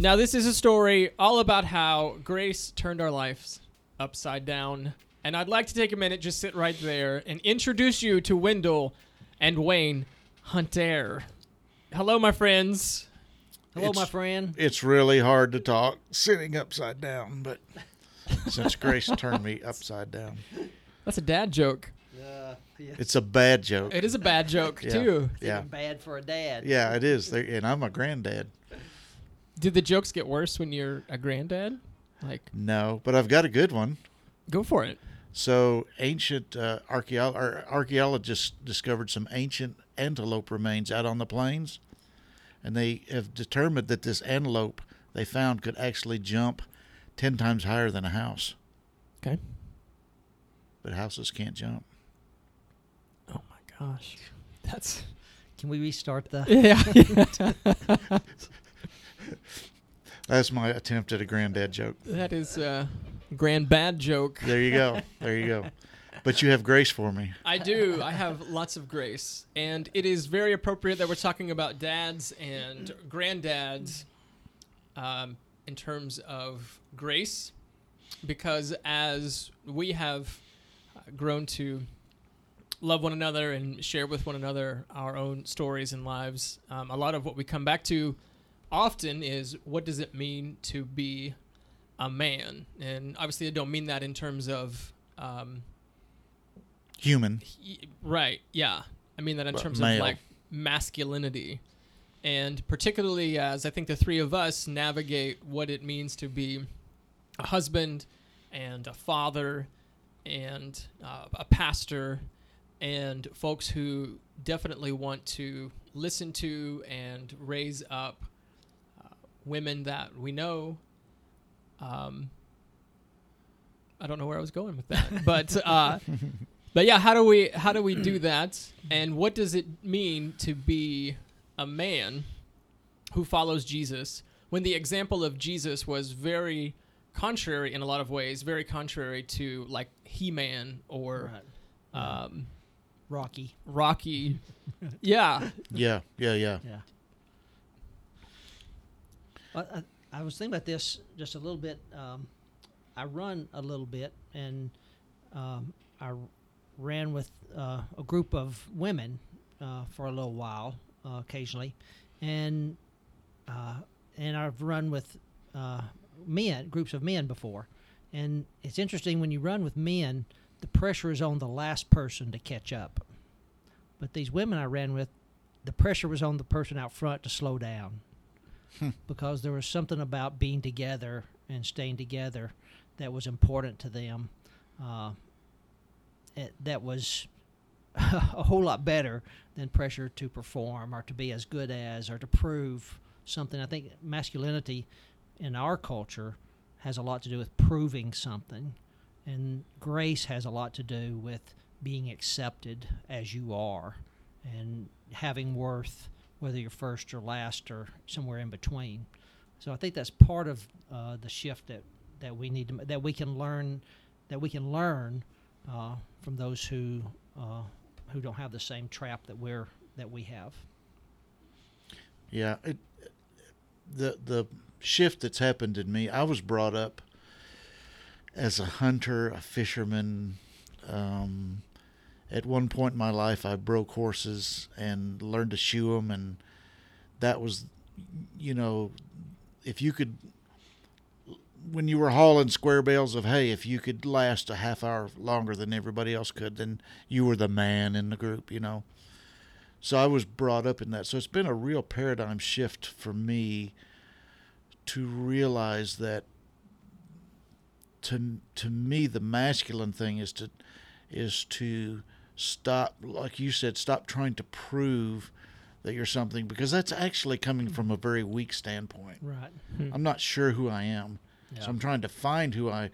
Now, this is a story all about how grace turned our lives upside down. And I'd like to take a minute, just sit right there, and introduce you to Wendell and Wayne Hunter. Hello, my friends. Hello, my friend. It's really hard to talk sitting upside down, but since Grace turned me upside down, That's a dad joke. Uh, yeah. it's a bad joke. It is a bad joke, Yeah. too. Yeah, Even bad for a dad. yeah, it is. There- And I'm a granddad. Did the jokes get worse when you're a granddad? Like, No, but I've got a good one. go for it. So ancient uh, archaeo- or archaeologists discovered some ancient antelope remains out on the plains, and they have determined that this antelope they found could actually jump ten times higher than a house. Okay. But houses can't jump. Oh, my gosh. That's. Can we restart the? Yeah. That's my attempt at a granddad joke. that is a grand bad joke. There you go. There you go. But you have grace for me. I do. I have lots of grace. And it is very appropriate that we're talking about dads and granddads um, in terms of grace, because as we have uh, grown to love one another and share with one another our own stories and lives, um, a lot of what we come back to often is what does it mean to be a man? And obviously, I don't mean that in terms of. Um, Human. Y- Right. Yeah. I mean that in But terms male. of like masculinity, and particularly as I think the three of us navigate what it means to be a husband and a father and uh, a pastor and folks who definitely want to listen to and raise up women that we know. Um, I don't know where I was going with that, but uh, but yeah, how do we how do we do that? And what does it mean to be a man who follows Jesus when the example of Jesus was very contrary in a lot of ways, very contrary to like He-Man or Right. um, Rocky. Rocky. yeah, Yeah, yeah, yeah. Yeah. I, I, was thinking about this just a little bit. Um, I run a little bit, and um, I ran with uh, a group of women uh, for a little while, uh, occasionally, and uh, and I've run with uh, men, groups of men before, and it's interesting when you run with men, the pressure is on the last person to catch up. But these women I ran with, the pressure was on the person out front to slow down because there was something about being together and staying together that was important to them. Uh, it, that was a whole lot better than pressure to perform or to be as good as or to prove something. I think masculinity in our culture has a lot to do with proving something, and grace has a lot to do with being accepted as you are and having worth, whether you're first or last or somewhere in between. So I think that's part of uh, the shift that, that we need to that we can learn that we can learn uh, from those who uh, who don't have the same trap that we're that we have. Yeah, it, the the shift that's happened in me. I was brought up as a hunter, a fisherman. Um, at one point in my life, I broke horses and learned to shoe them, and that was, you know, if you could, when you were hauling square bales of hay, if you could last a half hour longer than everybody else could, then you were the man in the group, you know. So I was brought up in that. So it's been a real paradigm shift for me to realize that to to me the masculine thing is to is to stop like you said stop trying to prove that you're something because that's actually coming from a very weak standpoint. Right. I'm not sure who I am. So I'm trying to find who I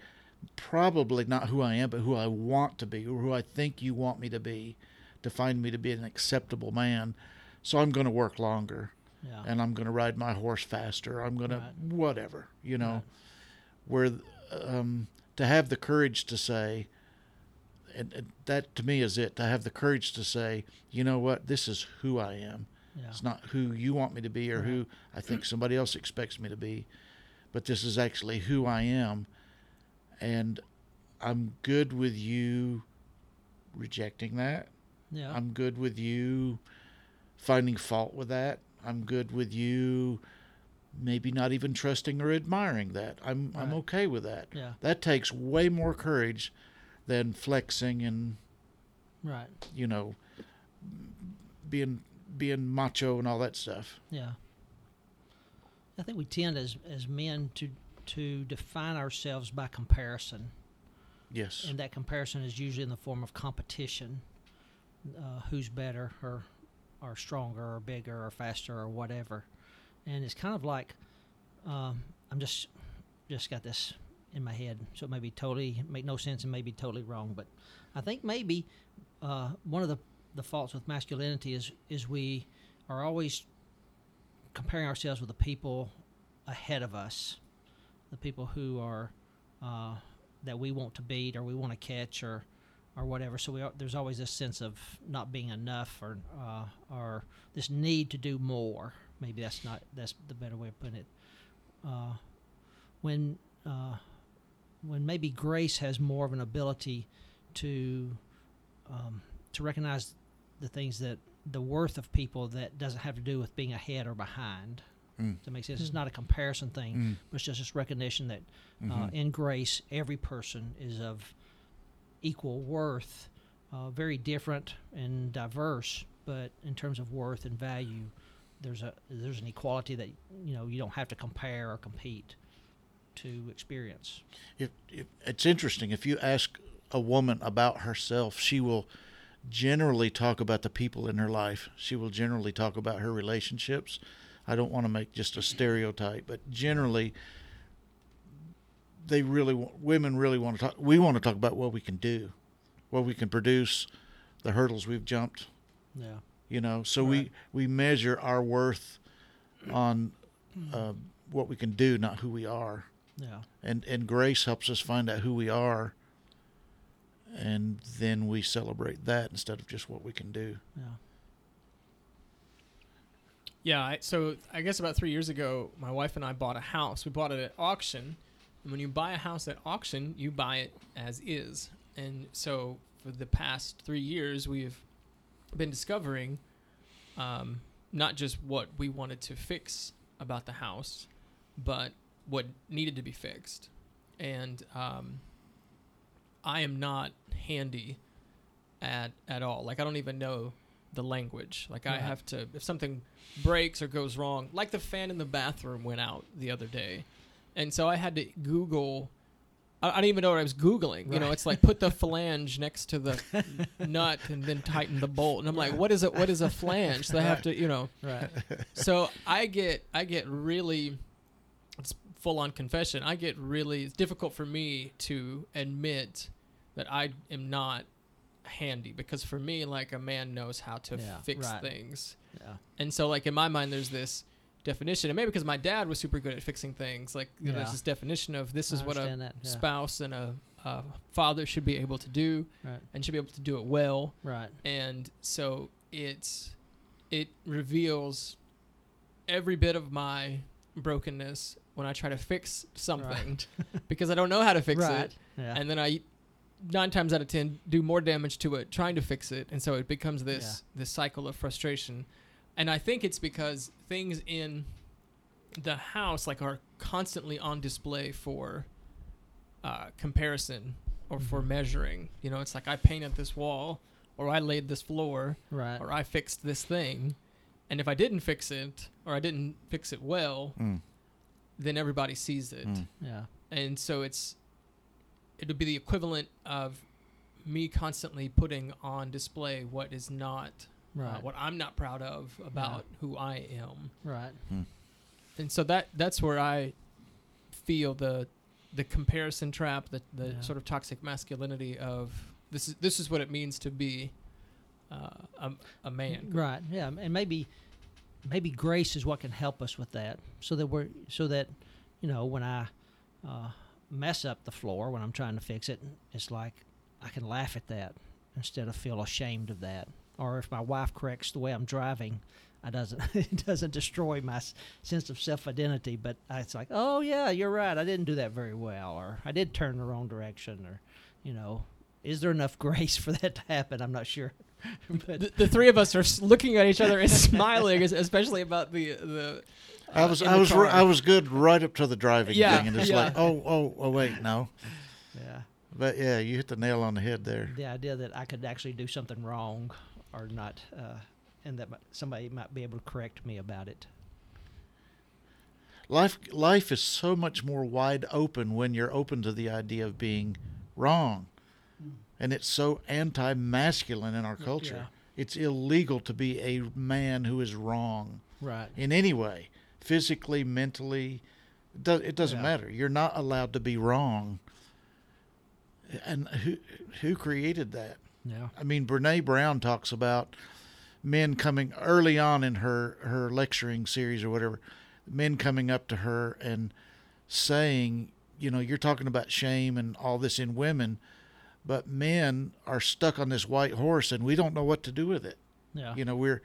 probably not who I am, but who I want to be or who I think you want me to be to find me to be an acceptable man. So I'm going to work longer Yeah. and I'm going to ride my horse faster. I'm going to whatever, you know. Right. Where um, to have the courage to say, and, and that to me is it. To have the courage to say, you know what, this is who I am, Yeah. It's not who you want me to be or Right. who I think somebody else expects me to be, but this is actually who I am. And I'm good with you rejecting that. Yeah. I'm good with you finding fault with that. I'm good with you maybe not even trusting or admiring that. I'm I'm okay with that. yeah. That takes way more courage than flexing and Right. you know being being macho and all that stuff. Yeah. I think we tend as as men to to define ourselves by comparison, Yes. and that comparison is usually in the form of competition. Uh, who's better, or or stronger, or bigger, or faster, or whatever. And it's kind of like um, I'm just just got this in my head, so it may be totally make no sense and may be totally wrong, but I think maybe uh, one of the the faults with masculinity is is we are always comparing ourselves with the people ahead of us, the people who are uh, that we want to beat or we want to catch or or whatever. So we are, there's always this sense of not being enough or uh, or this need to do more. Maybe that's not that's the better way of putting it. Uh, when uh, when maybe grace has more of an ability to um, to recognize the things that the worth of people that doesn't have to do with being ahead or behind. Mm. Does that make sense? It's Mm. not a comparison thing, Mm. but it's just this recognition that uh, Mhm. in grace, every person is of equal worth, uh, very different and diverse, but in terms of worth and value, there's a there's an equality that you know you don't have to compare or compete to experience. If, if, it's interesting. If you ask a woman about herself, she will generally talk about the people in her life. She will generally talk about her relationships. I don't want to make just a stereotype, but generally, they really want, women really want to talk. We want to talk about what we can do, what we can produce, the hurdles we've jumped. Yeah. You know, so Right. we we measure our worth on uh, what we can do, not who we are Yeah. and and grace helps us find out who we are and then we celebrate that instead of just what we can do Yeah. Yeah, I, so I guess about three years ago, my wife and I bought a house. We bought it at auction. And when you buy a house at auction, you buy it as is. And so for the past three years, we've been discovering um, not just what we wanted to fix about the house, but what needed to be fixed. And um, I am not handy at at all. Like I don't even know the language. Like I have to if something breaks or goes wrong, like the fan in the bathroom went out the other day, and so I had to Google. I, I didn't even know what I was googling. You know, it's like put the flange next to the nut and then tighten the bolt, and I'm like, what is it? What is a flange? So I have to, you know. Right. So I get I get really full on confession. I get really it's difficult for me to admit that I am not handy because for me like a man knows how to Yeah, fix right. things. Yeah. And so like in my mind there's this definition and maybe because my dad was super good at fixing things like you know, there's this definition of this is what a that, yeah. spouse and a, a father should be able to do Right. and should be able to do it well Right. and so it's it reveals every bit of my brokenness when I try to fix something because I don't know how to fix right. it, Yeah. and then I nine times out of ten do more damage to it trying to fix it, and so it becomes this Yeah. this cycle of frustration, and I think it's because things in the house like are constantly on display for uh, comparison or for Mhm. measuring. You know, it's like I painted this wall, or I laid this floor, right. or I fixed this thing, and if I didn't fix it or I didn't fix it well, Mm, then everybody sees it, mm. Yeah. and so it's it would be the equivalent of me constantly putting on display what is not Right. uh, what I'm not proud of about who I am, right. and so that that's where I feel the the comparison trap, the the Yeah. sort of toxic masculinity of this is this is what it means to be uh, a, a man. Right. Yeah. And maybe maybe grace is what can help us with that, so that we're so that you know when I uh, mess up the floor when I'm trying to fix it, it's like I can laugh at that instead of feel ashamed of that. or if my wife corrects the way I'm driving, I doesn't it doesn't destroy my sense of self identity. But it's like, oh yeah, you're right. I didn't do that very well, or I did turn the wrong direction, or you know, is there enough grace for that to happen? I'm not sure. but The, the three of us are looking at each other and smiling, especially about the the. I uh, was I was car. I was good right up to the driving Yeah, thing, and it's yeah. like, oh oh oh wait, no. yeah, But yeah, you hit the nail on the head there. the idea that I could actually do something wrong, or not, uh, and that somebody might be able to correct me about it. Life life is so much more wide open when you're open to the idea of being wrong. And it's so anti-masculine in our Yeah. culture. It's illegal to be a man who is wrong Right. in any way, physically, mentally. It doesn't Yeah. matter. You're not allowed to be wrong. And who who created that? Yeah. I mean, Brene Brown talks about men coming early on in her her lecturing series or whatever, men coming up to her and saying, you know, you're talking about shame and all this in women, but men are stuck on this white horse and we don't know what to do with it. Yeah. You know, we're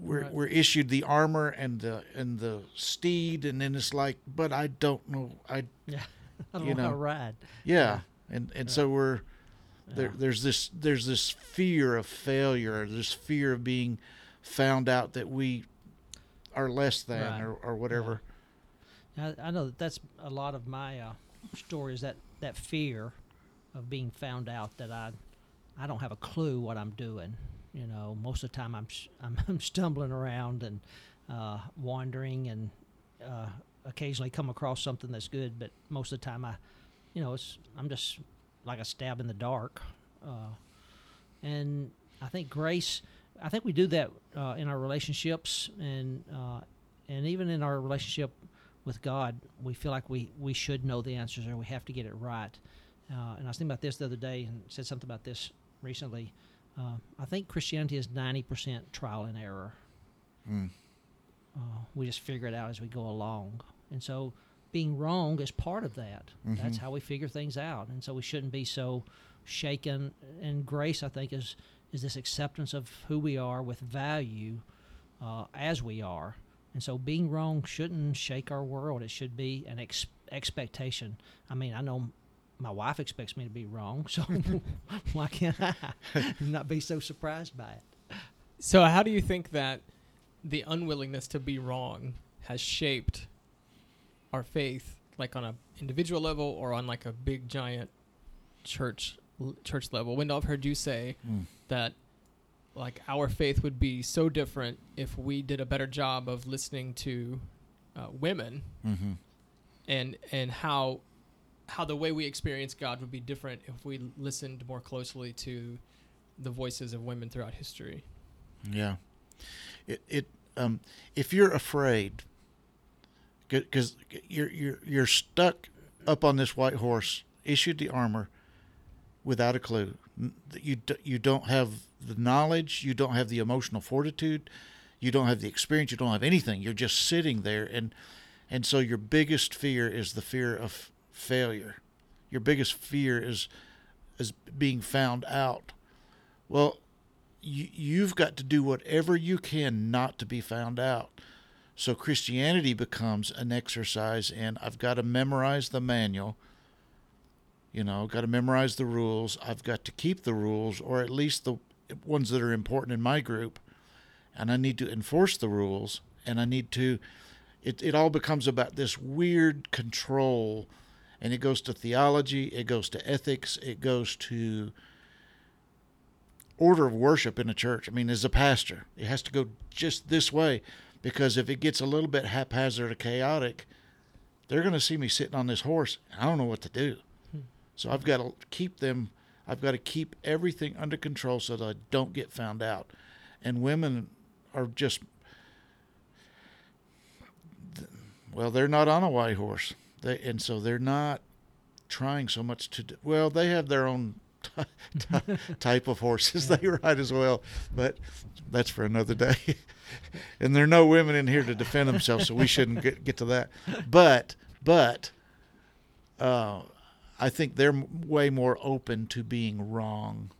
we're Right. we're issued the armor and the and the steed, and then it's like, but I don't know. I Yeah. I don't you know, how to ride. yeah, and and Yeah. so we're there. Yeah. There's this there's this fear of failure. This fear of being found out that we are less than Right. or, or whatever. I, I know that that's a lot of my uh, story is that that fear of being found out that I I don't have a clue what I'm doing. You know, most of the time I'm I'm stumbling around and uh, wandering and uh, occasionally come across something that's good, but most of the time I, you know, it's I'm just like a stab in the dark. Uh, and I think grace. I think we do that uh, in our relationships and uh, and even in our relationship with God, we feel like we, we should know the answers or we have to get it right. Uh, and I was thinking about this the other day and said something about this recently. Uh, I think Christianity is 90% trial and error. Mm. Uh, we just figure it out as we go along. And so being wrong is part of that. That's Mhm. how we figure things out. And so we shouldn't be so shaken. And grace, I think, is, is this acceptance of who we are with value uh, as we are. And so being wrong shouldn't shake our world. It should be an ex- expectation. I mean, I know my wife expects me to be wrong, so why can't I not be so surprised by it? So, how do you think that the unwillingness to be wrong has shaped our faith, like on a individual level or on like a big giant church church level? Wendell, I've heard you say Mm. that like our faith would be so different if we did a better job of listening to uh, women Mm-hmm. and and how how the way we experience God would be different if we listened more closely to the voices of women throughout history. Yeah. It it um if you're afraid cuz you're you're you're stuck up on this white horse, issued the armor without a clue. You you don't have the knowledge, you don't have the emotional fortitude, you don't have the experience, you don't have anything. You're just sitting there and and so your biggest fear is the fear of failure. Your biggest fear is is being found out. Well, you, you've got to do whatever you can not to be found out. So Christianity becomes an exercise in I've got to memorize the manual. You know, got to memorize the rules. I've got to keep the rules, or at least the ones that are important in my group. And I need to enforce the rules. And I need to, it, it all becomes about this weird control. And it goes to theology, it goes to ethics, it goes to order of worship in a church. I mean, as a pastor, it has to go just this way because if it gets a little bit haphazard or chaotic, they're going to see me sitting on this horse. And I don't know what to do. Hmm. So I've got to keep them, I've got to keep everything under control so that I don't get found out. And women are just, well, they're not on a white horse. They, and so they're not trying so much to do, well, they have their own ty- type of horses they ride as well, but that's for another day. and there are no women in here to defend themselves, so we shouldn't get, get to that. But, but, uh, I think they're way more open to being wrong,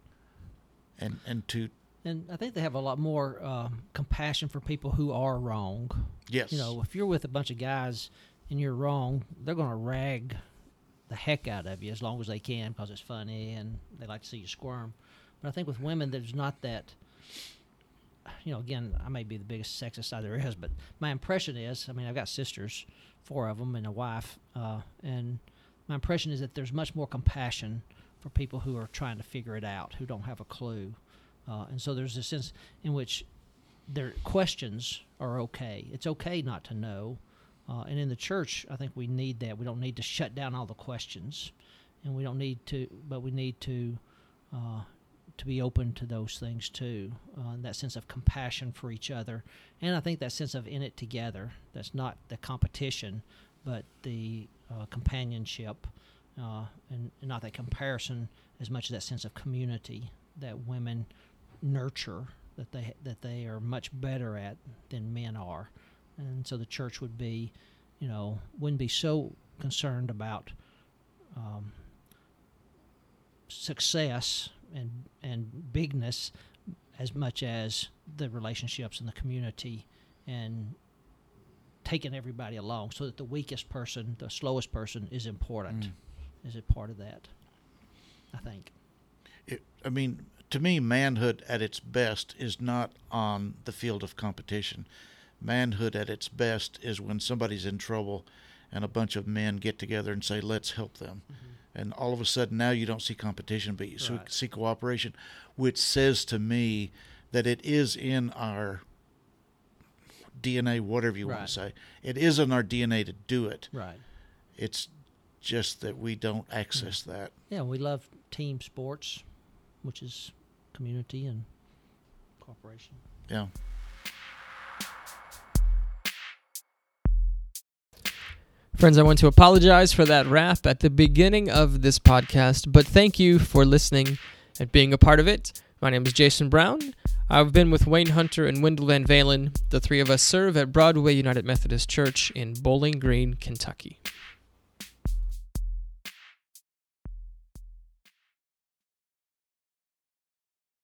and and to and I think they have a lot more uh, compassion for people who are wrong. Yes. You know, if you're with a bunch of guys and you're wrong, they're going to rag the heck out of you as long as they can because it's funny and they like to see you squirm. But I think with women, there's not that. You know, again, I may be the biggest sexist guy there is, but my impression is, I mean, I've got sisters, four of them, and a wife, uh, and my impression is that there's much more compassion for people who are trying to figure it out, who don't have a clue, uh, and so there's a sense in which their questions are okay. It's okay not to know, uh, and in the church, I think we need that. We don't need to shut down all the questions, and we don't need to, but we need to uh, to be open to those things too. Uh, that sense of compassion for each other, and I think that sense of in it together. That's not the competition, but the uh, companionship, uh, and, and not that comparison as much as that sense of community that women nurture that they that they are much better at than men are, and so the church would be, you know, wouldn't be so concerned about um, success and and bigness as much as the relationships in the community and taking everybody along so that the weakest person, the slowest person is important. Mm. Is it part of that? I think. It, I mean, to me, manhood at its best is not on the field of competition. Manhood at its best is when somebody's in trouble and a bunch of men get together and say, let's help them. Mm-hmm. And all of a sudden, now you don't see competition, but you Right. see cooperation, which says to me that it is in our DNA, whatever you want to say. It is in our DNA to do it. Right. It's just that we don't access mm. that. Yeah, we love team sports, which is community and cooperation. Yeah. Friends, I want to apologize for that rap at the beginning of this podcast, but thank you for listening and being a part of it. My name is Jason Brown. I've been with Wayne Hunter and Wendell Van Valen. The three of us serve at Broadway United Methodist Church in Bowling Green, Kentucky.